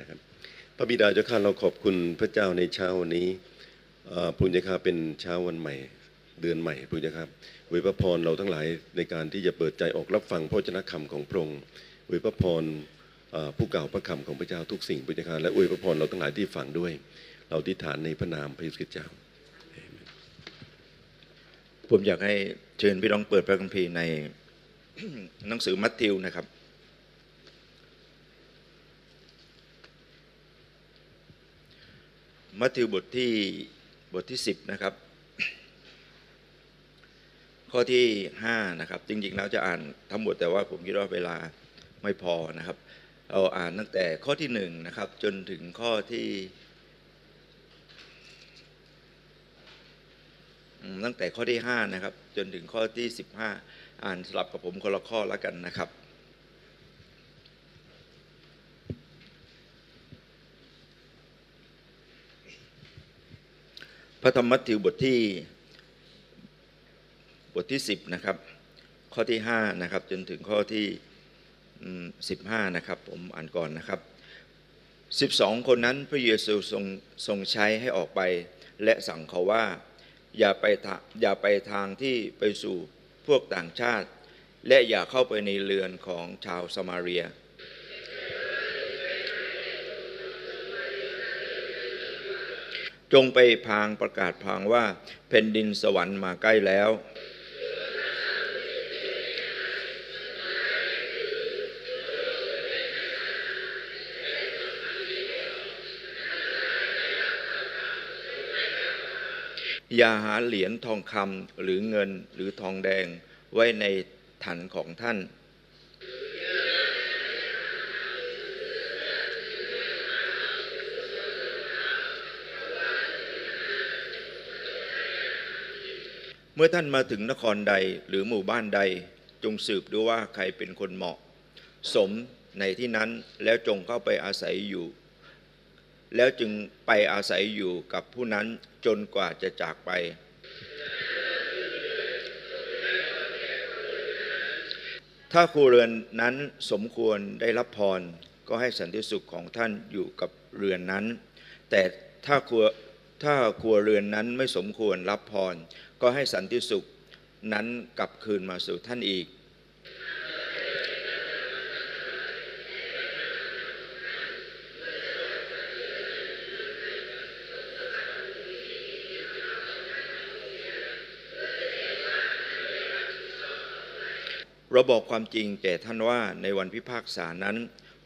นะครับพระบิดาเจ้าข้าเราขอบคุณพระเจ้าในเช้าวันนี้เอ่อพระเจ้าข้าเป็นเช้าวันใหม่ เดือนใหม่พระเจ้าครับอวยพระพรเราทั้งหลายในการที่จะเปิดใจออกรับฟังพระวจนะคำของพระองค์อวยพระพรผู้กล่าวพระคำของพระเจ้าทุกสิ่งพระเจ้าข้าและอวยพระพรเราทั้งหลายที่ฟังด้วย เราที่ฐานในพระนามพระเยซูคริสต์เจ้าผมอยากให้เชิญพี่น้องเปิดพระคัมภีร์ในหนังสือมัทธิวนะครับ มัทธิวบทที่บทที่สิบนะครับ ข้อที่ห้านะครับ จริงๆแล้วจะอ่านทั้งหมดแต่ว่าผมคิดว่าเวลาไม่พอนะครับ เราอ่านตั้งแต่ข้อที่หนึ่งนะครับจนถึงข้อที่ตั้งแต่ข้อที่5นะครับจนถึงข้อที่ 15 อ่านสลับกับผมคนละข้อแล้วกันนะครับ พระธรรมมัทธิวบทที่บทที่ 10 นะครับ ข้อที่ 5 นะครับ จนถึงข้อที่ 15 นะครับ ผมอ่านก่อนนะครับ 12 คนนั้นพระเยซูทรงทรงใช้ให้ออกไป และสั่งเขาว่าอย่าไปอย่าไปทางที่ไปสู่พวกต่างชาติ และอย่าเข้าไปในเรือนของชาวสมาเรีย จงไปพางประกาศพางว่าแผ่นดินสวรรค์มาใกล้แล้ว อย่าหาเหรียญทองคำหรือเงินหรือทองแดงไว้ในถันของท่าน เมื่อท่านมาถึงนครใดหรือหมู่บ้านใด จงสืบดูว่าใครเป็นคนเหมาะ สมในที่นั้นแล้วจงเข้าไปอาศัยอยู่ แล้วจึงไปอาศัยอยู่กับผู้นั้นจนกว่าจะจากไป ถ้าครัวเรือนนั้นสมควรได้รับพรก็ให้สันติสุขของท่านอยู่กับเรือนนั้น แต่ถ้าครัวถ้าครัวเรือนนั้นไม่สมควรรับพร ก็ให้สันติสุขนั้นกลับคืนมาสู่ท่านอีก เราบอกความจริงแก่ท่านว่าในวันพิพากษานั้น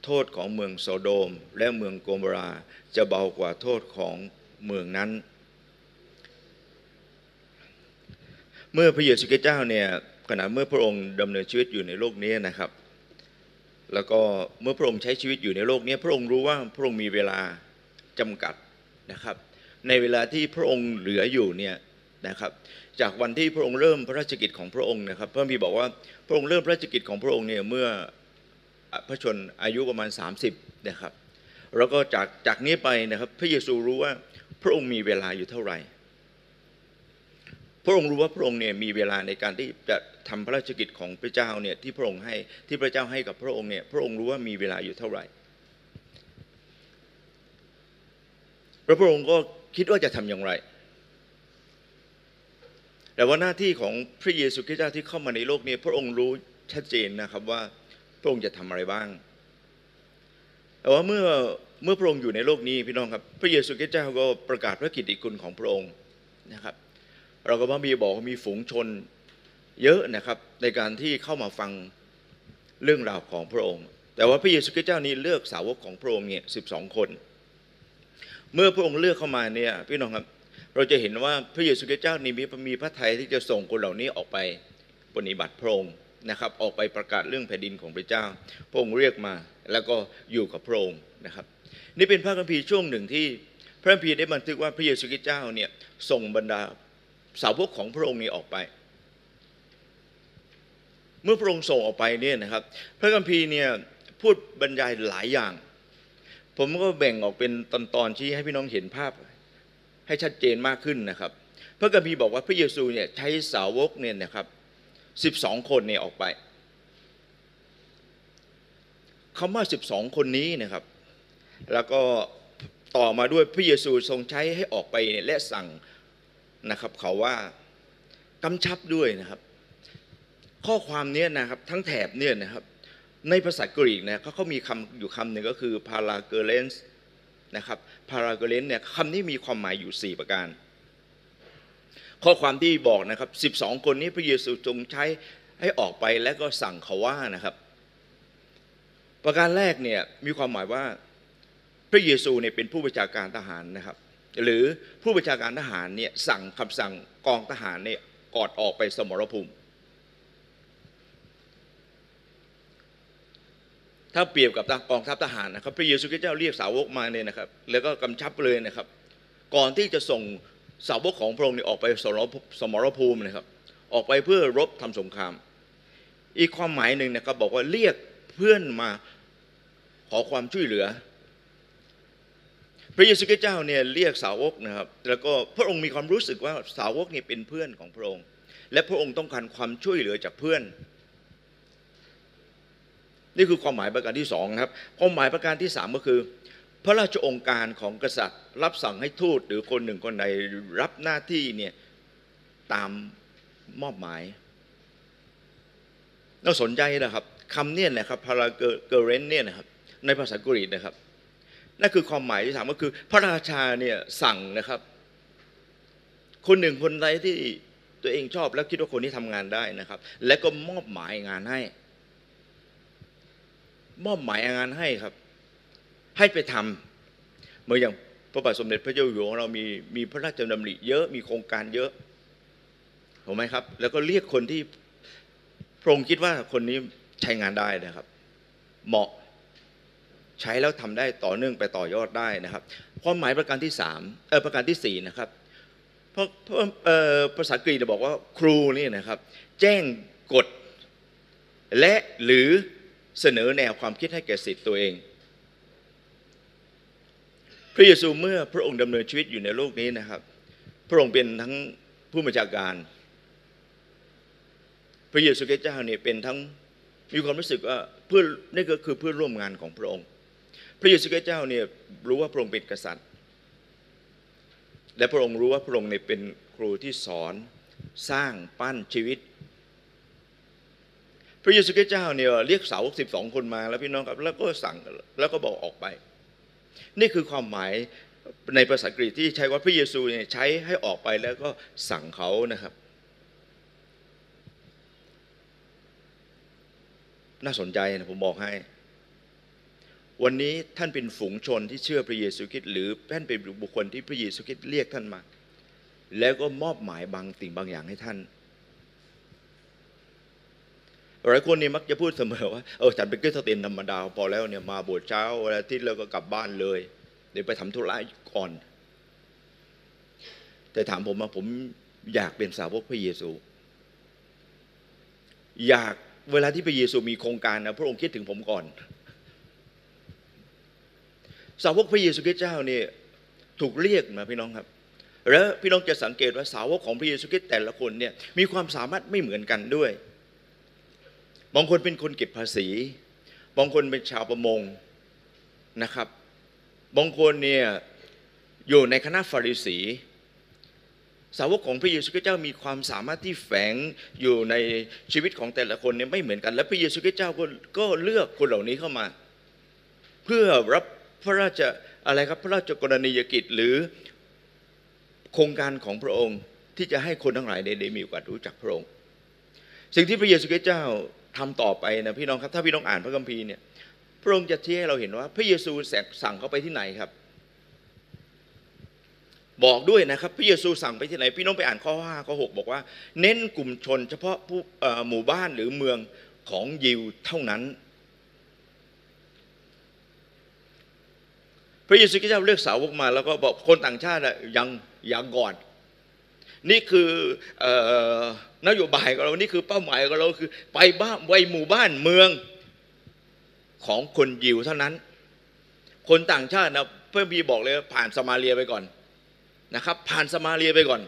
โทษของเมืองโซโดมและเมืองโกมราจะเบากว่าโทษของเมืองนั้น เมื่อพระเยซูคริสต์เจ้าเนี่ยขณะเมื่อพระองค์ดำเนินชีวิตอยู่ในโลกนี้นะครับ แล้วก็เมื่อพระองค์ใช้ชีวิตอยู่ในโลกนี้พระองค์รู้ว่าพระองค์มีเวลาจำกัดนะครับ ในเวลาที่พระองค์เหลืออยู่เนี่ยนะครับ จากวันที่พระองค์เริ่มพระราชกิจของพระองค์นะครับพระมีบอกว่าพระองค์เริ่มพระราชกิจของพระองค์เนี่ยเมื่อพระชนอายุประมาณ 30นะครับแล้วก็จากจากนี้ไปนะครับ พระเยซูรู้ว่าพระองค์มีเวลาอยู่เท่าไหร่ พระองค์รู้ว่าพระองค์เนี่ยมีเวลาในการที่จะทำพระราชกิจของพระเจ้าเนี่ยที่พระองค์ให้ที่พระเจ้าให้กับพระองค์เนี่ยพระองค์รู้ว่ามีเวลาอยู่เท่าไหร่แล้วพระองค์ก็คิดว่าจะทำอย่างไร แต่ว่าหน้าที่ของพระเยซูคริสต์เจ้าที่เข้ามาในโลกนี้ พระองค์รู้ชัดเจนนะครับว่าพระองค์จะทำอะไรบ้าง แต่ว่าเมื่อเมื่อพระองค์อยู่ในโลกนี้พี่น้องครับ พระเยซูคริสต์เจ้าก็ประกาศพระกิตติคุณของพระองค์นะครับ เราก็พระบีบอกว่ามีฝูงชนเยอะนะครับ ในการที่เข้ามาฟังเรื่องราวของพระองค์ แต่ว่าพระเยซูคริสต์เจ้านี้เลือกสาวกของพระองค์เนี่ยสิบสองคน เมื่อพระองค์เลือกเข้ามาเนี่ยพี่น้องครับเราจะเห็นว่าพระเยซูคริสต์เจ้านี่มีมีพระทัยที่จะส่งคนเหล่านี้ออกไปปรนนิบัติพระองค์นะครับ ออกไปประกาศเรื่องแผ่นดินของพระเจ้า พระองค์เรียกมาแล้วก็อยู่กับพระองค์นะครับ นี่เป็นพระคัมภีร์ช่วงหนึ่งที่พระคัมภีร์ได้บันทึกว่าพระเยซูคริสต์เจ้าเนี่ยส่งบรรดา สาวกของพระองค์นี้ออกไป เมื่อพระองค์ส่งออกไปเนี่ยนะครับ พระคัมภีร์เนี่ยพูดบรรยายหลายอย่าง ผมก็แบ่งออกเป็นตอนๆที่ให้พี่น้องเห็นภาพ ให้ชัดเจนมากขึ้นนะครับ พระคัมภีร์บอกว่าพระเยซูเนี่ยใช้สาวกเนี่ยนะครับสิบสองคนเนี่ยออกไปคำว่าสิบสองคนนี้นะครับ แล้วก็ต่อมาด้วยพระเยซูทรงใช้ให้ออกไปเนี่ยและสั่ง นะครับ เขาว่ากำชับด้วยนะครับ ข้อความเนี้ยนะครับ ทั้งแถบเนี่ยนะครับ ในภาษากรีกเนี่ยเขาเขามีคำอยู่คำหนึ่งก็คือ paragelens นะครับ paragelens เนี่ยคำนี้มีความหมายอยู่ 4 ประการ ข้อความที่บอกนะครับ 12 คนนี้พระเยซูทรงใช้ให้ออกไปและก็สั่งเขาว่านะครับ ประการแรกเนี่ยมีความหมายว่าพระเยซูเนี่ยเป็นผู้บัญชาการทหารนะครับ หรือผู้บัญชาการทหารเนี่ยสั่งคำสั่งกองทหารเนี่ยกอดออกไปสมรภูมิ ถ้าเปรียบกับกองทัพทหารนะครับพระเยซูคริสต์เจ้าเรียกสาวกมาเนี่ยนะครับ แล้วก็กำชับเลยนะครับ ก่อนที่จะส่งสาวกของพระองค์เนี่ยออกไปสมรสมรภูมินะครับ ออกไปเพื่อรบทำสงคราม อีกความหมายหนึ่งนะครับบอกว่าเรียกเพื่อนมาขอความช่วยเหลือ พระเยซูคริสต์เจ้าเนี่ยเรียกสาวกนะครับ แล้วก็พระองค์มีความรู้สึกว่าสาวกเนี่ยเป็นเพื่อนของพระองค์ และพระองค์ต้องการความช่วยเหลือจากเพื่อน นี่คือความหมายประการที่สองครับความหมายประการที่สามก็คือ พระราชองค์การของกษัตริย์ รับสั่งให้ทูตหรือคนหนึ่งคนใดรับหน้าที่เนี่ยตามมอบหมายน่าสนใจนะครับคำเนี่ยนะครับพาราเกเรนเนี่ยนะครับในภาษากรีกนะครับ นั่นคือความหมายที่สามก็คือ พระราชาเนี่ยสั่งนะครับ คนหนึ่งคนใดที่ตัวเองชอบแล้วคิดว่าคนนี้ทำงานได้นะครับ และก็มอบหมายงานให้ มอบหมายงานให้ครับ ให้ไปทำเหมื่อนอย่างพระบาทสมเด็จพระเจ้าอยู่หัวของเรามีมีพระราชดำริเยอะมีโครงการเยอะถูกไหมครับ แล้วก็เรียกคนที่พระองค์คิดว่าคนนี้ใช้งานได้นะครับ เหมาะ ใช้แล้วทำได้ต่อเนื่องไปต่อยอดได้นะครับความหมายประการที่สามเออประการที่สี่นะครับเพราะเพราะเออภาษากรีกจะบอกว่าครูนี่นะครับ แจ้งกฎและหรือเสนอแนวความคิดให้แก่สิทธิ์ตัวเอง พระเยซูเมื่อพระองค์ดำเนินชีวิตอยู่ในโลกนี้นะครับ พระองค์เป็นทั้งผู้บัญชาการ พระเยซูคริสต์เจ้าเนี่ยเป็นทั้งมีความรู้สึกว่าเพื่อนนี่ก็คือเพื่อนร่วมงานของพระองค์ พระเยซูคริสต์เจ้าเนี่ยรู้ว่าพระองค์เป็นกษัตริย์ และพระองค์รู้ว่าพระองค์เนี่ยเป็นครูที่สอนสร้างปั้นชีวิต พระเยซูคริสต์เจ้าเนี่ยเรียกสาวกสิบสองคนมาแล้วพี่น้องครับแล้วก็สั่งแล้วก็บอกออกไป นี่คือความหมายในภาษากรีกที่ใช้ว่าพระเยซูเนี่ยใช้ให้ออกไปแล้วก็สั่งเขานะครับน่าสนใจนะผมบอกให้ วันนี้ท่านเป็นฝูงชนที่เชื่อพระเยซูคริสต์หรือท่านเป็นบุคคลที่พระเยซูคริสต์เรียกท่านมา แล้วก็มอบหมายบางสิ่งบางอย่างให้ท่านหลายคนนี่มักจะพูดเสมอว่าเออฉันเป็นคริสเตียนธรรมดาพอแล้วเนี่ยมาบสถ์เช้าวันอาทิตย์แล้วก็กลับบ้านเลย เดี๋ยวไปทำธุระก่อน แต่ถามผมว่าผมอยากเป็นสาวกพระเยซู อยากเวลาที่พระเยซูมีโครงการนะพระองค์คิดถึงผมก่อน สาวกพระเยซูคริสต์เจ้าเนี่ยถูกเรียกมาพี่น้องครับ แล้วพี่น้องจะสังเกตว่าสาวกของพระเยซูคริสต์แต่ละคนเนี่ยมีความสามารถไม่เหมือนกันด้วย บางคนเป็นคนเก็บภาษี บางคนเป็นชาวประมงนะครับ บางคนเนี่ยอยู่ในคณะฟาริสี สาวกของพระเยซูคริสต์เจ้ามีความสามารถที่แฝงอยู่ในชีวิตของแต่ละคนเนี่ยไม่เหมือนกัน และพระเยซูคริสต์เจ้าก็ก็เลือกคนเหล่านี้เข้ามา เพื่อรับ พระราชอะไรครับพระราชกรณียกิจหรือโครงการของพระองค์ที่จะให้คนทั้งหลายได้ได้มีโอกาสรู้จักพระองค์ สิ่งที่พระเยซูคริสต์เจ้าทำต่อไปนะพี่น้องครับ ถ้าพี่น้องอ่านพระคัมภีร์เนี่ยพระองค์จะชี้ให้เราเห็นว่า พระเยซูสั่งเขาไปที่ไหนครับ บอกด้วยนะครับ พระเยซูสั่งไปที่ไหน พี่น้องไปอ่านข้อ5ข้อ6บอกว่า เน้นกลุ่มชน เฉพาะผู้หมู่บ้านหรือเมืองของยิวเท่านั้น พระเยซูคริสต์เจ้าเลือกสาวกมา แล้วก็บอกคนต่างชาติยังยังก่อน นี่คือออนโยบายของเรานี่คือเป้าหมายของเราคือไปบ้านไปหมู่บ้านเมืองของคนยิวเท่านั้น คนต่างชาตินะเพื่อนพีบอกเลยผ่านสมาเรียไปก่อนนะครับ ผ่านสมาเรียไปก่อน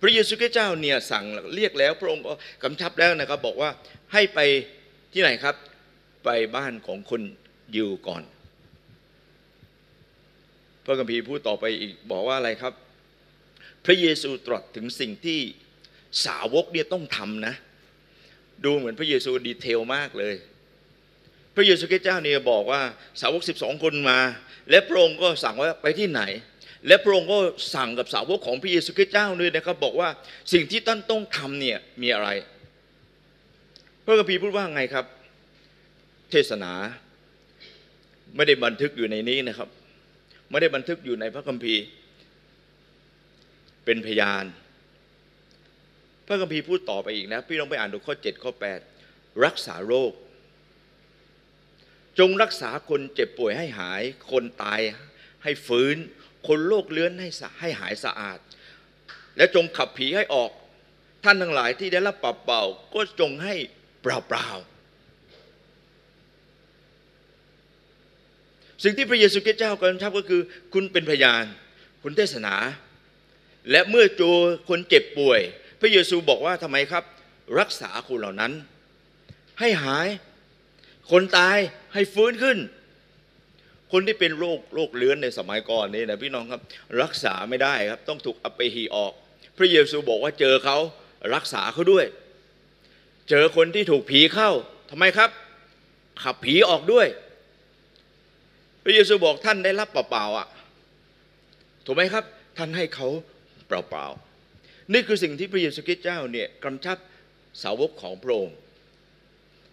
พระเยซูคริสต์เจ้าเนี่ยสั่งเรียกแล้ว พระองค์ก็กำชับแล้วนะครับ บอกว่าให้ไปที่ไหนครับ ไปบ้านของคนยิวก่อน พระคัมภีร์พูดต่อไปอีกบอกว่าอะไรครับ พระเยซูตรัสถึงสิ่งที่สาวกเนี่ยต้องทำนะ ดูเหมือนพระเยซูดีเทลมากเลย พระเยซูคริสต์เจ้าเนี่ยบอกว่าสาวก 12 คนมา และพระองค์ก็สั่งว่าไปที่ไหน และพระองค์ก็สั่งกับสาวกของพระเยซูคริสต์เจ้าด้วยนะครับบอกว่าสิ่งที่ท่านต้องทำเนี่ยมีอะไร พระคัมภีร์พูดว่าไงครับ เทศนาไม่ได้บันทึกอยู่ในนี้นะครับ ไม่ได้บันทึกอยู่ในพระคัมภีร์ เป็นพยาน พระคัมภีร์พูดต่อไปอีกนะ พี่ลองไปอ่านดูข้อ 7 ข้อ 8 รักษาโรค จงรักษาคนเจ็บป่วยให้หาย คนตายให้ฟื้น คนโรคเลื้อนให้ให้หายสะอาด และจงขับผีให้ออก ท่านทั้งหลายที่ได้รับเป่าก็จงให้เปล่าๆ สิ่งที่พระเยซูคริสต์เจ้ากำชับก็คือ คุณเป็นพยาน คุณเทศนา และเมื่อเจอคนเจ็บป่วย พระเยซูบอกว่าทำไมครับ รักษาคนเหล่านั้น ให้หาย คนตายให้ฟื้นขึ้น คนที่เป็นโรคโรคเลื้อนในสมัยก่อนนี่นะพี่น้องครับ รักษาไม่ได้ครับ ต้องถูกอัปเปหีออก พระเยซูบอกว่าเจอเขารักษาเขาด้วย เจอคนที่ถูกผีเข้าทำไมครับ ขับผีออกด้วย พระเยซูบอกท่านได้รับเปล่าๆอะถูกไหมครับ ท่านให้เขาเปล่าๆนี่คือสิ่งที่พระเยซูคริสต์เจ้าเนี่ยกำชับสาวกของพระองค์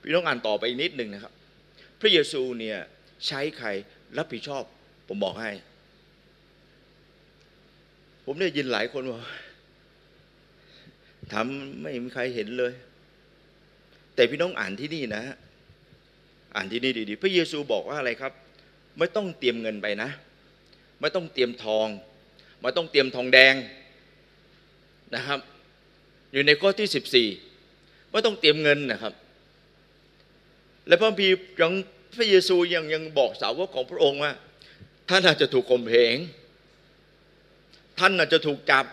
พี่น้องอ่านต่อไปนิดหนึ่งนะครับ พระเยซูเนี่ยใช้ใครรับผิดชอบ ผมบอกให้ ผมได้ยินหลายคนว่าทำไม่มีใครเห็นเลย แต่พี่น้องอ่านที่นี่นะ อ่านที่นี่ดีๆ พระเยซูบอกว่าอะไรครับ ไม่ต้องเตรียมเงินไปนะ ไม่ต้องเตรียมทอง ไม่ต้องเตรียมทองแดงนะครับ อยู่ในข้อที่ 14 ไม่ต้องเตรียมเงินนะครับ และพระพีร์ยังพระเยซูยังยังบอกสาวกของพระองค์ว่า ท่านอาจจะถูกข่มเหงท่านอาจจะถูกจับ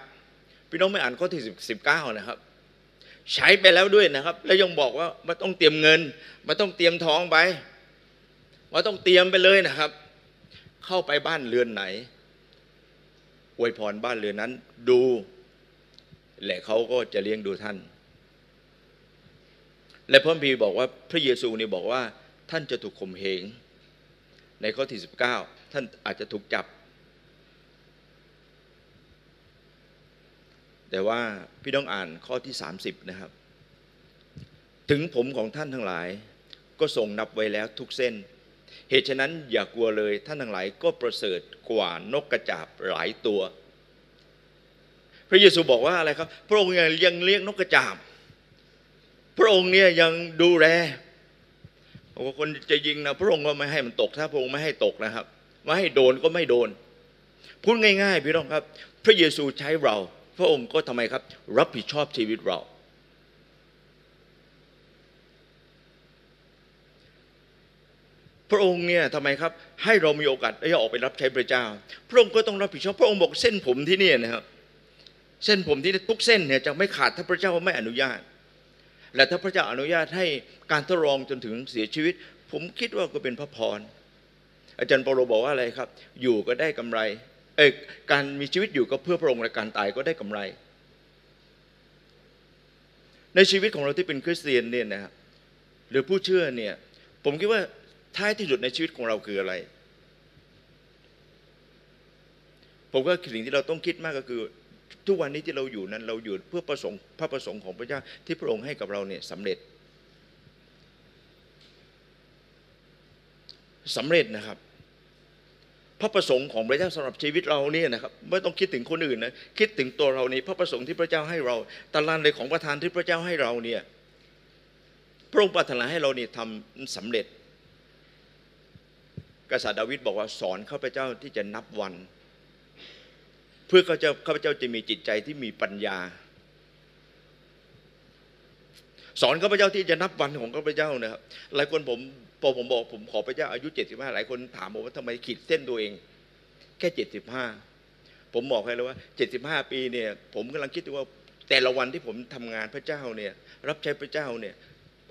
พี่น้องไม่อ่านข้อที่สิบเก้านะครับใช้ไปแล้วด้วยนะครับ แล้วยังบอกว่าไม่ต้องเตรียมเงินไม่ต้องเตรียมทองไป ว่าต้องเตรียมไปเลยนะครับ เข้าไปบ้านเรือนไหนอวยพรบ้านเรือนนั้น ดูและเขาก็จะเลี้ยงดูท่าน และพระพีบอกว่าพระเยซูนี่บอกว่าท่านจะถูกข่มเหงในข้อที่ 19 ท่านอาจจะถูกจับ แต่ว่าพี่ต้องอ่านข้อที่ 30 นะครับ ถึงผมของท่านทั้งหลาย ก็ทรงนับไว้แล้วทุกเส้น เหตุฉะนั้นอย่ากลัวเลยท่านทั้งหลายก็ประเสริฐกว่านกกระจาบหลายตัว พระเยซูบอกว่าอะไรครับ พระองค์ยังเลี้ยงนกกระจาบ พระองค์เนี่ยยังดูแลว่าคนจะยิงนะพระองค์ก็ไม่ให้มันตก ถ้าพระองค์ไม่ให้ตกนะครับ ไม่ให้โดนก็ไม่โดน พูดง่าย ๆ พี่น้องครับ พระเยซูใช้เรา พระองค์ก็ทำไมครับ รับผิดชอบชีวิตเรา พระองค์เนี่ยทำไมครับให้เรามีโอกาสได้ออกไปรับใช้พระเจ้า พระองค์ก็ต้องรับผิดชอบพระองค์บอกเส้นผมที่นี่นะครับเส้นผมที่ทุกเส้นเนี่ยจะไม่ขาดถ้าพระเจ้าไม่อนุญาต และถ้าพระเจ้าอนุญาตให้การทดลองจนถึงเสียชีวิต ผมคิดว่าก็เป็นพระพร อาจารย์เปโลบอกว่าอะไรครับ อยู่ก็ได้กำไรเอ้การมีชีวิตอยู่ก็เพื่อพระองค์และการตายก็ได้กำไร ในชีวิตของเราที่เป็นคริสเตียนเนี่ยนะครับหรือผู้เชื่อเนี่ยผมคิดว่า ท้ายที่สุดในชีวิตของเราคืออะไร ผมว่าสิ่งที่เราต้องคิดมากก็คือ ทุกวันนี้ที่เราอยู่นั้นเราอยู่เพื่อประสงค์พระประสงค์ของพระเจ้าที่พระองค์ให้กับเราเนี่ยสำเร็จสำเร็จนะครับ พระประสงค์ของพระเจ้าสำหรับชีวิตเราเนี่ยนะครับไม่ต้องคิดถึงคนอื่นนะคิดถึงตัวเรานี่พระประสงค์ที่พระเจ้าให้เราตารางเลยของประทานที่พระเจ้าให้เราเนี่ยพระองค์ปรารถนาให้เราเนี่ยทำสำเร็จ กษัตริย์ดาวิดบอกว่าสอนข้าพเจ้าที่จะนับวัน เพื่อข้าพเจ้าข้าพเจ้าจะมีจิตใจที่มีปัญญา สอนข้าพเจ้าที่จะนับวันของข้าพเจ้านะครับหลายคนผมพอผมบอกผมขอพระเจ้าอายุ 75 หลายคนถามผมว่าทำไมขีดเส้นตัวเอง แค่ 75 ผมบอกให้เลยว่า 75 ปีเนี่ยผมกำลังคิดว่าแต่ละวันที่ผมทำงานพระเจ้าเนี่ยรับใช้พระเจ้าเนี่ย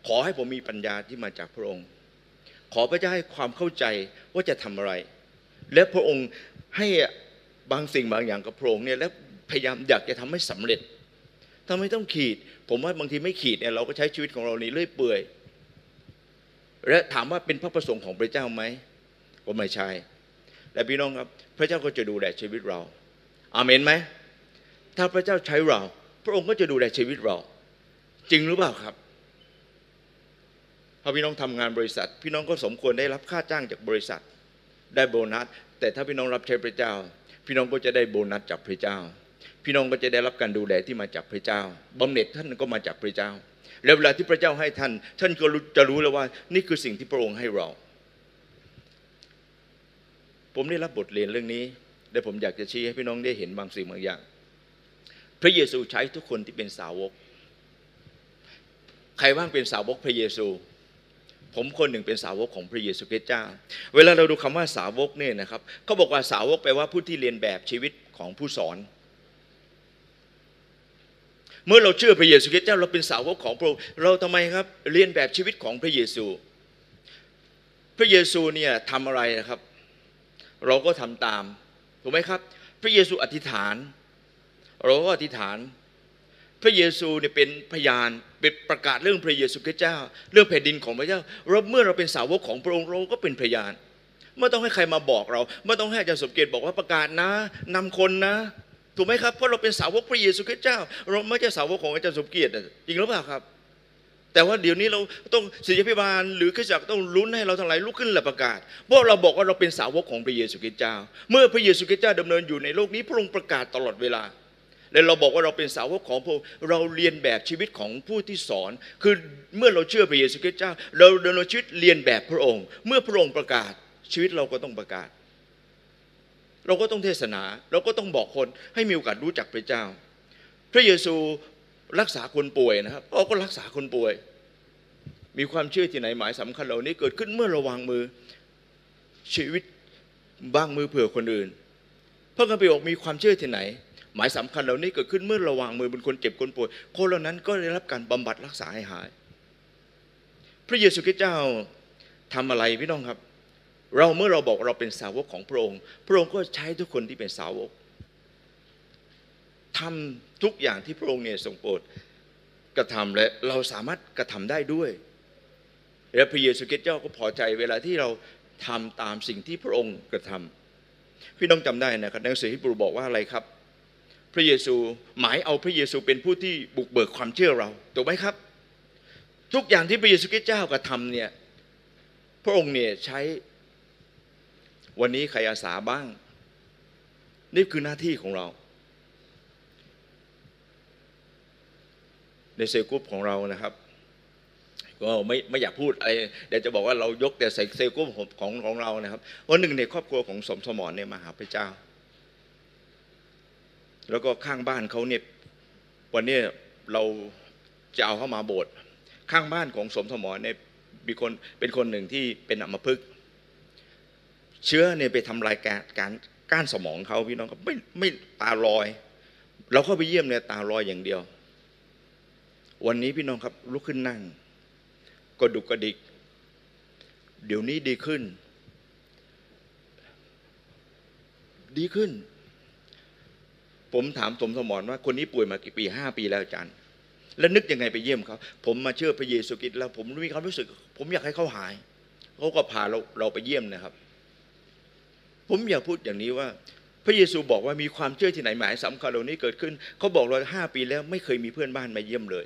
ขอให้ผมมีปัญญาที่มาจากพระองค์ ขอพระเจ้าให้ความเข้าใจว่าจะทำอะไร และพระองค์ให้บางสิ่งบางอย่างกับพระองค์เนี่ยและพยายามอยากจะทำให้สำเร็จทำไมต้องขีด ผมว่าบางทีไม่ขีดเนี่ยเราก็ใช้ชีวิตของเรานี่เรื่อยเปื่อย และถามว่าเป็นพระประสงค์ของพระเจ้าไหมก็ไม่ใช่แต่พี่น้องครับพระเจ้าก็จะดูแลชีวิตเรา อาเมนไหมถ้าพระเจ้าใช้เรา พระองค์ก็จะดูแลชีวิตเรา จริงหรือเปล่าครับ พอพี่น้องทำงานบริษัท พี่น้องก็สมควรได้รับค่าจ้างจากบริษัท ได้โบนัส แต่ถ้าพี่น้องรับใช้พระเจ้า พี่น้องก็จะได้โบนัสจากพระเจ้า พี่น้องก็จะได้รับการดูแลที่มาจากพระเจ้าบำเหน็จท่านก็มาจากพระเจ้า แล้วเวลาที่พระเจ้าให้ท่าน ท่านก็จะรู้แล้วว่า นี่คือสิ่งที่พระองค์ให้เรา ผมได้รับบทเรียนเรื่องนี้และผมอยากจะชี้ให้พี่น้องได้เห็นบางสิ่งบางอย่าง พระเยซูใช้ทุกคนที่เป็นสาวก ใครบ้างเป็นสาวกพระเยซู ผมคนหนึ่งเป็นสาวกของพระเยซูคริสต์เจ้า เวลาเราดูคำว่าสาวกเนี่ยนะครับเขาบอกว่าสาวกแปลว่าผู้ที่เรียนแบบชีวิตของผู้สอน เมื่อเราเชื่อพระเยซูคริสต์เจ้าเราเป็นสาวกของพระองค์เราทำไมครับเรียนแบบชีวิตของพระเยซู พระเยซูเนี่ยทำอะไรนะครับ เราก็ทำตามถูกไหมครับ พระเยซูอธิษฐาน เราก็อธิษฐาน พระเยซูเนี่ยเป็นพยานเป็นประกาศเรื่องพระเยซูคริสต์เจ้า เรื่องแผ่นดินของพระเจ้าเราเมื่อเราเป็นสาวกของพระองค์เราก็เป็นพยานไม่ต้องให้ใครมาบอกเราไม่ต้องให้อาจารย์สมเกตบอกว่าประกาศนะนำคนนะ ถูกไหมครับเพราะเราเป็นสาวกพระเยซูคริสต์เจ้า เราไม่ใช่สาวกของอาจารย์สมเกียรติจริงหรือเปล่าครับ แต่ว่าเดี๋ยวนี้เราต้องศิษยาพิบาลหรือข้าจักต้องลุ้นให้เราทั้งหลายลุกขึ้นและประกาศเพราะเราบอกว่าเราเป็นสาวกของพระเยซูคริสต์เจ้า เมื่อพระเยซูคริสต์เจ้าดำเนินอยู่ในโลกนี้พระองค์ประกาศตลอดเวลา และเราบอกว่าเราเป็นสาวกของพระองค์เราเรียนแบบชีวิตของผู้ที่สอน คือเมื่อเราเชื่อพระเยซูคริสต์เจ้า เราดำเนินชีวิตเรียนแบบพระองค์ เมื่อพระองค์ประกาศชีวิตเราก็ต้องประกาศ เราก็ต้องเทศนา เราก็ต้องบอกคนให้มีโอกาสรู้จักพระเจ้า พระเยซูรักษาคนป่วยนะครับเราก็รักษาคนป่วย มีความเชื่อที่ไหนหมายสำคัญเหล่านี้เกิดขึ้นเมื่อราวางมือชีวิตบ้างมือเผื่อคนอื่นพระคัมภีร์บอกมีความเชื่อที่ไหน หมายสำคัญเหล่านี้เกิดขึ้นเมื่อเราวางมือบนคนเจ็บคนป่วยคนเหล่านั้นก็ได้รับการบำบัดรักษาให้หาย พระเยซูคริสต์เจ้าทำอะไรพี่น้องครับ เราเมื่อเราบอกเราเป็นสาวกของพระองค์ พระองค์ก็ใช้ทุกคนที่เป็นสาวกทำทุกอย่างที่พระองค์เนี่ยทรงโปรดกระทำและเราสามารถกระทำได้ด้วย และพระเยซูคริสต์เจ้าก็พอใจเวลาที่เราทำตามสิ่งที่พระองค์กระทำพี่น้องจำได้นะครับหนังสือฮิบรูบอกว่าอะไรครับ พระเยซูหมายเอาพระเยซูเป็นผู้ที่บุกเบิกความเชื่อเราถูกไหมครับ ทุกอย่างที่พระเยซูคริสต์เจ้ากระทำเนี่ยพระองค์เนี่ยใช้วันนี้ใครอาสาบ้าง นี่คือหน้าที่ของเรา ใน cell group ของเรานะครับ ก็ไม่ไม่อยากพูดอะไรเดี๋ยวจะบอกว่าเรายกแต่ใส่ cell group ของของของเรานะครับวันหนึ่งในครอบครัวของสมสมรเนี่ยมาหาพระเจ้า แล้วก็ข้างบ้านเขาเนี่ยวันนี้เราจะเอาเข้ามาโบสถ์ข้างบ้านของสมสมรเนี่ยมีคนเป็นคนหนึ่งที่เป็นอัมพฤกษ์เชื้อเนี่ยไปทำลายการการก้านสมองเขาพี่น้องครับไม่ไม่ตาลอย เราเข้าไปเยี่ยมเนี่ยตาลอยอย่างเดียว วันนี้พี่น้องครับลุกขึ้นนั่งกระดุกกระดิก เดี๋ยวนี้ดีขึ้น ดีขึ้น ผมถามสมสมรว่าคนนี้ป่วยมากี่ปีห้าปีแล้วอาจารย์ แล้วนึกยังไงไปเยี่ยมเขาผมมาเชื่อพระเยซูคริสต์แล้ว ผมมีความรู้สึก ผมอยากให้เขาหายเขาก็พาเราเราไปเยี่ยมนะครับ ผมอยากพูดอย่างนี้ว่า พระเยซูบอกว่ามีความเชื่อที่ไหนหมายสำคัญเหล่านี้เกิดขึ้นเขาบอกเราห้าปีแล้วไม่เคยมีเพื่อนบ้านมาเยี่ยมเลย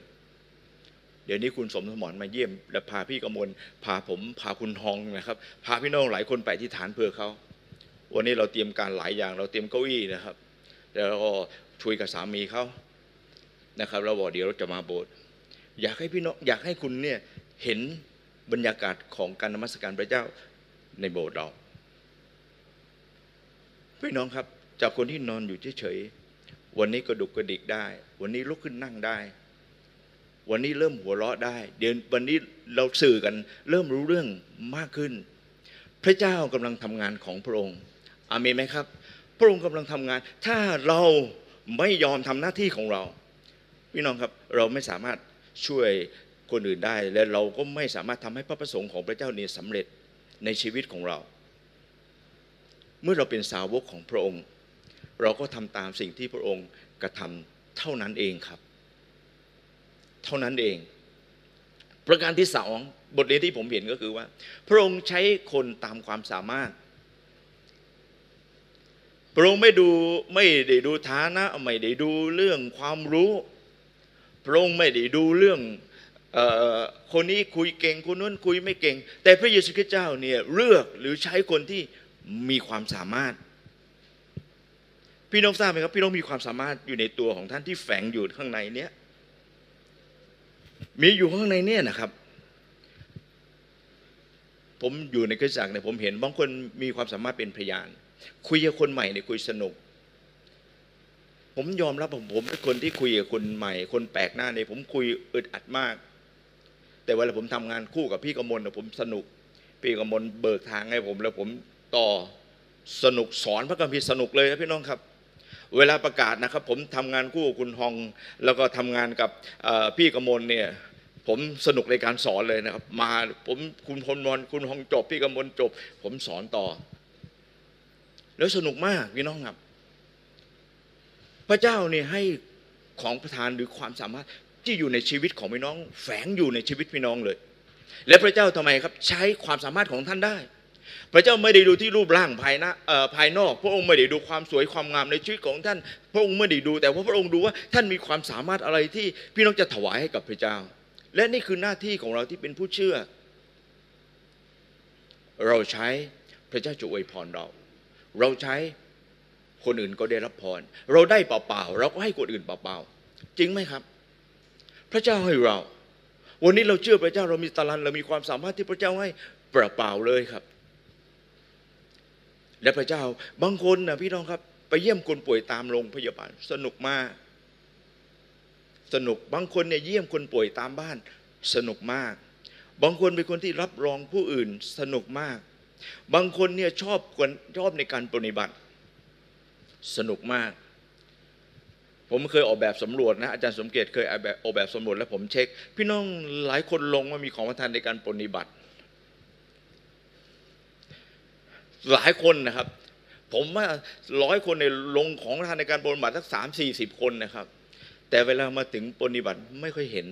เดี๋ยวนี้คุณสมสมรมาเยี่ยม และพาพี่กมลพาผมพาคุณทองนะครับ พาพี่น้องหลายคนไปที่ฐานเพื่อเขาวันนี้เราเตรียมการหลายอย่าง เราเตรียมเก้าอี้นะครับ แล้วก็คุยกับสามีเขานะครับเราบอกเดี๋ยวเราจะมาโบสถ์อยากให้พี่น้องอยากให้คุณเนี่ยเห็นบรรยากาศของการนมัสการพระเจ้าในโบสถ์เราพี่น้องครับ จากคนที่นอนอยู่เฉยๆวันนี้กระดุกกระดิกได้ วันนี้ลุกขึ้นนั่งได้ วันนี้เริ่มหัวเราะได้ เดี๋ยววันนี้เราสื่อกัน เริ่มรู้เรื่องมากขึ้น พระเจ้ากำลังทำงานของพระองค์อาเมนไหมครับ ระองค์กำลังทำงาน ถ้าเราไม่ยอมทำหน้าที่ของเรา พี่น้องครับเราไม่สามารถช่วยคนอื่นได้ และเราก็ไม่สามารถทำให้พระประสงค์ของพระเจ้าเนี่ยสำเร็จในชีวิตของเรา เมื่อเราเป็นสาวกของพระองค์ เราก็ทำตามสิ่งที่พระองค์กระทำเท่านั้นเองครับ เท่านั้นเอง ประการที่สองบทเรียนที่ผมเห็นก็คือว่า พระองค์ใช้คนตามความสามารถ พระองค์ไม่ดูไม่ได้ดูฐานะไม่ได้ดูเรื่องความรู้ พระองค์ไม่ได้ดูเรื่องออคนนี้คุยเก่งคนนู้นคุยไม่เก่ง แต่พระเยซูคริสต์เจ้าเนี่ยเลือกหรือใช้คนที่มีความสามารถ พี่น้องทราบไหมครับ พี่น้องมีความสามารถอยู่ในตัวของท่านที่แฝงอยู่ข้างในเนี้ยมีอยู่ข้างในเนี่ยนะครับ ผมอยู่ในคริสตจักรเนี่ยผมเห็นบางคนมีความสามารถเป็นพยาน คุยกับคนใหม่เนี่ยคุยสนุก ผมยอมรับผมผมเป็นคนที่คุยกับคนใหม่ คนแปลกหน้าเนี่ยผมคุยอึดอัดมาก แต่เวลาผมทำงานคู่กับพี่กมลเนี่ยผมสนุก พี่กมลเบิกทางให้ผม แล้วผมต่อสนุกสอนพระคัมภีร์สนุกเลยครับพี่น้องครับ เวลาประกาศนะครับ ผมทำงานคู่กับคุณฮอง แล้วก็ทำงานกับพี่กมลเนี่ยผมสนุกในการสอนเลยนะครับ มาผมคุณพลมนคุณฮองจบ พี่กมลจบ ผมสอนต่อ แล้วสนุกมากพี่น้องครับ พระเจ้าเนี่ยให้ของประทานหรือความสามารถที่อยู่ในชีวิตของพี่น้อง แฝงอยู่ในชีวิตพี่น้องเลย และพระเจ้าทำไมครับ ใช้ความสามารถของท่านได้ พระเจ้าไม่ได้ดูที่รูปร่างภายน้าเอ่อภายนอก พระองค์ไม่ได้ดูความสวยความงามในชีวิตของท่าน พระองค์ไม่ได้ดู แต่ว่าพระองค์ดูว่าท่านมีความสามารถอะไรที่พี่น้องจะถวายให้กับพระเจ้า และนี่คือหน้าที่ของเราที่เป็นผู้เชื่อ เราใช้พระเจ้าจะอวยพรเรา เราใช้คนอื่นก็ได้รับพร เราได้เปล่าๆเราก็ให้คนอื่นเปล่าๆจริงไหมครับ พระเจ้าให้เรา วันนี้เราเชื่อพระเจ้าเรามีตาลันเรามีความสามารถที่พระเจ้าให้เปล่าๆเลยครับ และพระเจ้าบางคนนะพี่น้องครับ ไปเยี่ยมคนป่วยตามโรงพยาบาลสนุกมาก สนุกบางคนเนี่ยเยี่ยมคนป่วยตามบ้าน สนุกมาก บางคนเป็นคนที่รับรองผู้อื่นสนุกมาก บางคนเนี่ยชอบคนชอบในการปฏิบัติ สนุกมาก ผมเคยออกแบบสำรวจนะอาจารย์สมเกียรติเคยออกแบบออกแบบสำรวจแล้วผมเช็ค พี่น้องหลายคนลงว่ามีของประทานในการปฏิบัติ หลายคนนะครับ ผมว่าร้อยคนในลงของประทานในการปฏิบัติสักสามสี่สิบคนนะครับ แต่เวลามาถึงปฏิบัติไม่ค่อยเห็น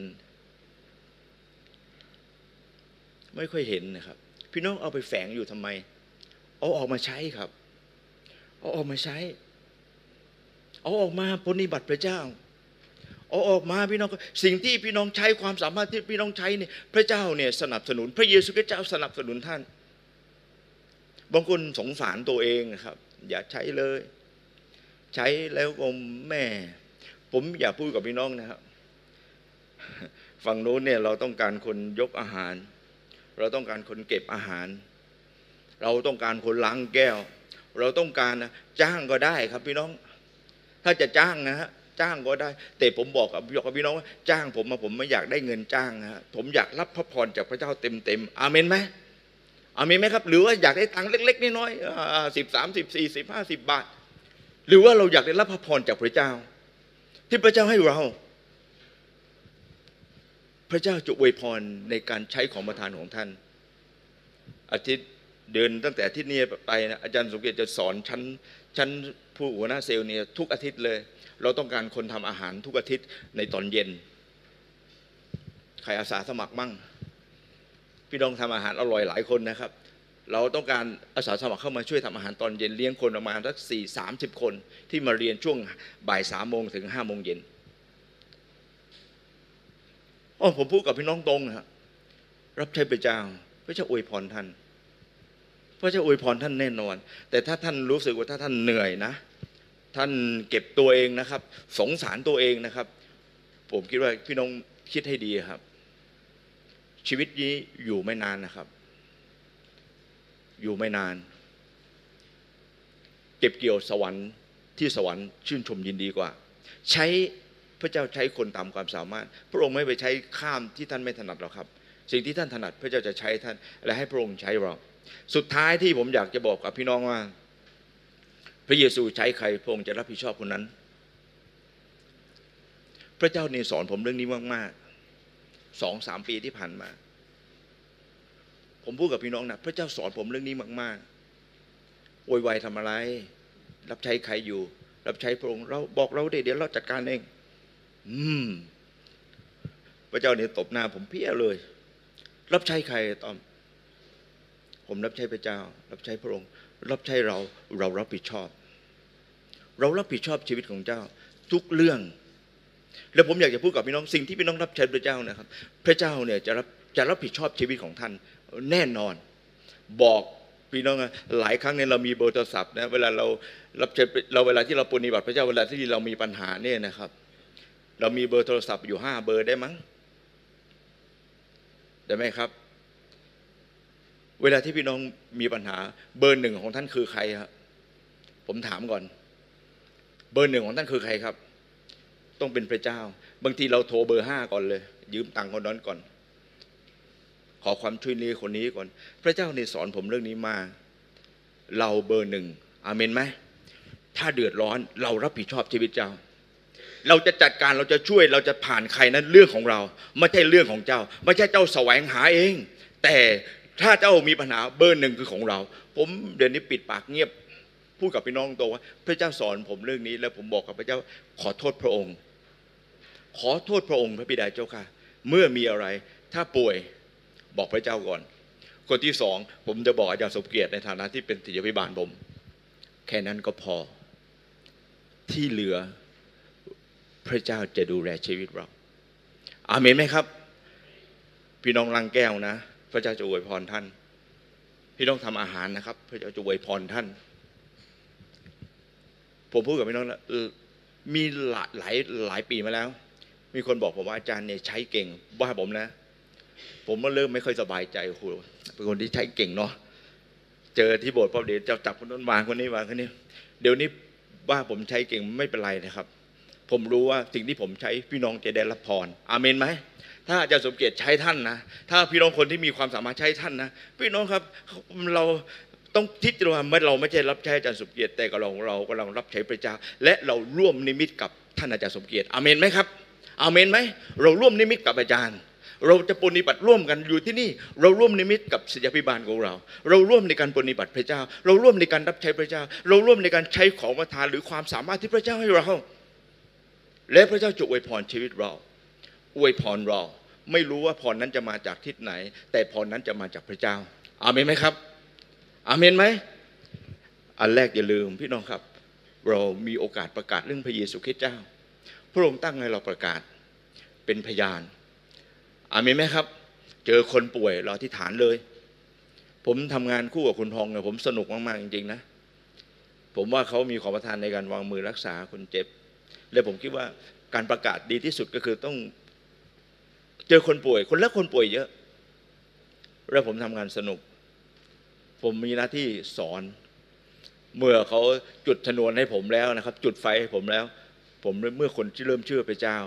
ไม่ค่อยเห็นนะครับ พี่น้องเอาไปแฝงอยู่ทำไม เอาออกมาใช้ครับ เอาออกมาใช้ เอาออกมาปฏิบัติพระเจ้า เอาออกมาพี่น้องสิ่งที่พี่น้องใช้ความสามารถที่พี่น้องใช้เนี่ยพระเจ้าเนี่ยสนับสนุน พระเยซูคริสต์เจ้าสนับสนุนท่าน บางคนสงสารตัวเองนะครับ อย่าใช้เลย ใช้แล้วก็แม่ ผมอยากพูดกับพี่น้องนะครับฝั่งโน้นเนี่ยเราต้องการคนยกอาหาร เราต้องการคนเก็บอาหาร เราต้องการคนล้างแก้ว เราต้องการนะจ้างก็ได้ครับพี่น้อง ถ้าจะจ้างนะฮะจ้างก็ได้ แต่ผมบอกกับบอกกับพี่น้องว่าจ้างผมมาผมไม่อยากได้เงินจ้างนะฮะผมอยากรับพระพรจากพระเจ้าเต็มเต็มอาเมนไหมอาเมนไหมครับ หรือว่าอยากได้ตังค์เล็ก ๆน้อยๆสิบสามสิบสี่สิบห้าสิบบาท หรือว่าเราอยากได้รับพระพรจากพระเจ้า ที่พระเจ้าให้เรา พระเจ้าจะอวยพรในการใช้ของประทานของท่าน อาทิตย์เดินตั้งแต่ทิตย์นี้ไปนะอาจารย์สมเกียรติจะสอนชั้นชั้นผู้หัวหน้าเซลล์เนี่ยทุกอาทิตย์เลย เราต้องการคนทำอาหารทุกอาทิตย์ในตอนเย็น ใครอาสาสมัครมั่ง พี่น้องทำอาหารอร่อยหลายคนนะครับ เราต้องการอาสาสมัครเข้ามาช่วยทำอาหารตอนเย็นเลี้ยงคนประมาณสักสี่สามสิบคนที่มาเรียนช่วงบ่ายสามโมงถึงห้าโมงเย็น อ๋อผมพูดกับพี่น้องตรงนะครับรับใช้พระเจ้าพระเจ้าอวยพรท่านพระเจ้าอวยพรท่านแน่นอน แต่ถ้าท่านรู้สึกว่าถ้าท่านเหนื่อยนะ ท่านเก็บตัวเองนะครับ สงสารตัวเองนะครับ ผมคิดว่าพี่น้องคิดให้ดีครับ ชีวิตนี้อยู่ไม่นานนะครับ อยู่ไม่นาน เก็บเกี่ยวสวรรค์ที่สวรรค์ชื่นชมยินดีกว่า ใช้ พระเจ้าใช้คนตามความสามารถ พระองค์ไม่ไปใช้ข้ามที่ท่านไม่ถนัดหรอกครับ สิ่งที่ท่านถนัดพระเจ้าจะใช้ท่านและให้พระองค์ใช้เรา สุดท้ายที่ผมอยากจะบอกกับพี่น้องว่า พระเยซูใช้ใครพระองค์จะรับผิดชอบคนนั้น พระเจ้าเนี่ยสอนผมเรื่องนี้มากๆสองสามปีที่ผ่านมา ผมพูดกับพี่น้องนะพระเจ้าสอนผมเรื่องนี้มาก ๆ โวยวายทำอะไร รับใช้ใครอยู่ รับใช้พระองค์เราบอกเราดีเดี๋ยวเราจัดการเอง อืม พระเจ้าเนี่ยตบหน้าผมเพี้ยเลย รับใช้ใครตอม ผมรับใช้พระเจ้า รับใช้พระองค์ รับใช้เรา เรารับผิดชอบ เรารับผิดชอบชีวิตของเจ้า ทุกเรื่อง แล้วผมอยากจะพูดกับพี่น้องสิ่งที่พี่น้องรับใช้พระเจ้านะครับ พระเจ้าเนี่ยจะรับจะรับผิดชอบชีวิตของท่านแน่นอน บอกพี่น้องอะหลายครั้งเนี่ยเรามีเบอร์โทรศัพท์นะเวลาเรารับใช้เราเวลาที่เราปฏิบัติพระเจ้าเวลาที่เรามีปัญหาเนี่ยนะครับ เรามีเบอร์โทรศัพท์อยู่ห้าเบอร์ได้มั้ง ได้ไหมครับ เวลาที่พี่น้องมีปัญหา เบอร์หนึ่งของท่านคือใครครับผมถามก่อน เบอร์หนึ่งของท่านคือใครครับ ต้องเป็นพระเจ้า บางทีเราโทรเบอร์ห้าก่อนเลย ยืมตังค์คนนั้นก่อน ขอความช่วยเหลือคนนี้ก่อน พระเจ้าเนี่ยสอนผมเรื่องนี้มาเราเบอร์หนึ่งอาเมนไหมถ้าเดือดร้อนเรารับผิดชอบชีวิตเจ้า เราจะจัดการเราจะช่วยเราจะผ่านใครนั้นเรื่องของเรา ไม่ใช่เรื่องของเจ้า ไม่ใช่เจ้าแสวงหาเอง แต่ถ้าเจ้ามีปัญหาเบอร์หนึ่งคือของเรา ผมเดี๋ยวนี้ปิดปากเงียบพูดกับพี่น้องตรงว่า พระเจ้าสอนผมเรื่องนี้ แล้วผมบอกกับพระเจ้าขอโทษพระองค์ ขอโทษพระองค์พระบิดาเจ้าค่ะ เมื่อมีอะไร ถ้าป่วยบอกพระเจ้าก่อน คนที่สองผมจะบอกอาจารย์สมเกียรติในฐานะที่เป็นศิษยาภิบาลผมแค่นั้นก็พอที่เหลือ พระเจ้าจะดูแลชีวิตเรา อาเมนไหมครับ พี่น้องลังแก้วนะ พระเจ้าจะอวยพรท่าน พี่น้องทำอาหารนะครับ พระเจ้าจะอวยพรท่าน ผมพูดกับพี่น้องแล้วมีหลายหลายหลายปีมาแล้ว มีคนบอกผมว่าอาจารย์เนี่ยใช้เก่งว่าผมนะ ผมก็เริ่มไม่ค่อยสบายใจโอ้โหเป็นคนที่ใช้เก่งเนาะเจอที่โบสถ์พอเดี๋ยวจะจับคนนั้นวางคนนี้วางคนนี้ เดี๋ยวนี้ว่าผมใช้เก่งไม่เป็นไรนะครับ ผมรู้ว่าสิ่งที่ผมใช้พี่น้องจะได้รับพรอาเมนไหมถ้าอาจารย์สมเกียรติใช้ท่านนะ ถ้าพี่น้องคนที่มีความสามารถใช้ท่านนะ พี่น้องครับเราต้องคิดว่าไม่เราไม่ใช่รับใช้อาจารย์สมเกียรติแต่ก็เราเรากำลังรับใช้พระเจ้า และเราร่วมนิมิตกับท่านอาจารย์สมเกียรติอาเมนไหมครับอาเมนไหมเราร่วมนิมิตกับอาจารย์ เราจะปรนนิบัติร่วมกันอยู่ที่นี่ เราร่วมนิมิตกับศิษยาภิบาลของเรา เราร่วมในการปรนนิบัติพระเจ้า เราร่วมในการรับใช้พระเจ้า เราร่วมในการใช้ของประทานหรือความสามารถที่พระเจ้าให้เรา และพระเจ้าจะอวยพรชีวิตเรา อวยพรเรา ไม่รู้ว่าพรนั้นจะมาจากทิศไหน แต่พรนั้นจะมาจากพระเจ้า อาเมนไหมครับ อาเมนไหมอันแรกอย่าลืมพี่น้องครับ เรามีโอกาสประกาศเรื่องพระเยซูคริสต์เจ้า พระองค์ตั้งให้เราประกาศเป็นพยาน อาเมนไหมครับ เจอคนป่วยเราที่ฐานเลย ผมทำงานคู่กับคุณทองเนี่ยผมสนุกมากๆจริงๆนะ ผมว่าเขามีความประทานในการวางมือรักษาคนเจ็บ และผมคิดว่าการประกาศดีที่สุดก็คือต้องเจอคนป่วย คนละคนป่วยเยอะ แล้วผมทำงานสนุก ผมมีหน้าที่สอน เมื่อเขาจุดชนวนให้ผมแล้วนะครับ จุดไฟให้ผมแล้ว ผมเมื่อคนที่เริ่มเชื่อพระเจ้า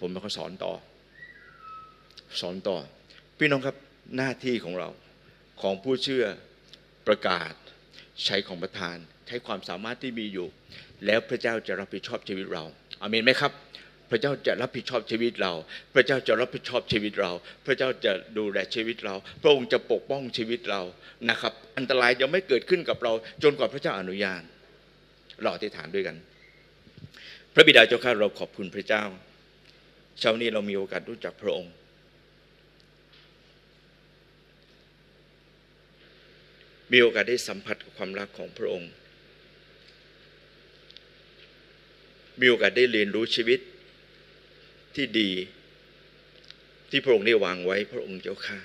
ผมก็สอนต่อ สอนต่อ พี่น้องครับหน้าที่ของเราของผู้เชื่อประกาศใช้ของประทาน ใช้ความสามารถที่มีอยู่ แล้วพระเจ้าจะรับผิดชอบชีวิตเราอาเมนไหมครับ พระเจ้าจะรับผิดชอบชีวิตเรา พระเจ้าจะรับผิดชอบชีวิตเรา พระเจ้าจะดูแลชีวิตเรา พระองค์จะปกป้องชีวิตเรานะครับ อันตรายจะไม่เกิดขึ้นกับเรา จนกว่าพระเจ้าอนุญาตเราอธิษฐานด้วยกัน พระบิดาเจ้าข้าเราขอบคุณพระเจ้าเช้านี้เรามีโอกาสรู้จักพระองค์มีโอกาสได้สัมผัสกับความรักของพระองค์ มีโอกาสได้เรียนรู้ชีวิตที่ดี ที่พระองค์ได้วางไว้พระองค์เจ้าข้า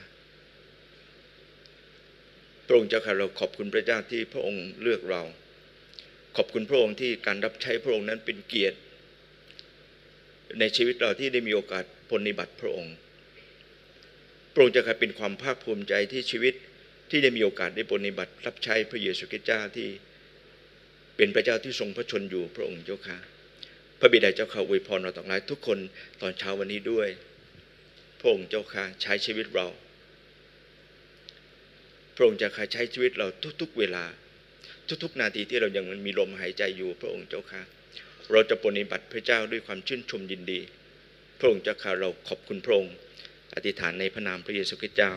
พระองค์เจ้าข้าเราขอบคุณพระเจ้าที่พระองค์เลือกเรา ขอบคุณพระองค์ที่การรับใช้พระองค์นั้นเป็นเกียรติ ในชีวิตเราที่ได้มีโอกาสปฏิบัติพระองค์ พระองค์จะกลายเป็นความภาคภูมิใจที่ชีวิตที่ได้มีโอกาสได้ปฏิบัติรับใช้พระเยซูคริสต์เจ้าที่เป็นพระเจ้าที่ทรงพระชนอยู่พระองค์เจ้าค่ะ พระบิดาเจ้าข้าอวยพรเราต่างหลายทุกคนตอนเช้าวันนี้ด้วย พระองค์เจ้าค่ะใช้ชีวิตเรา พระองค์เจะใช้ชีวิตเราทุก ๆ เวลา ทุก ๆ นาทีที่เรายังมีลมหายใจอยู่ พระองค์เจ้าค่ะเราจะปฏิบัติพระเจ้าด้วยความชื่นชมยินดี พระองค์เจ้าข้าเราขอบคุณพระองค์อธิษฐานในพระนามพระเยซูคริสต์เจ้า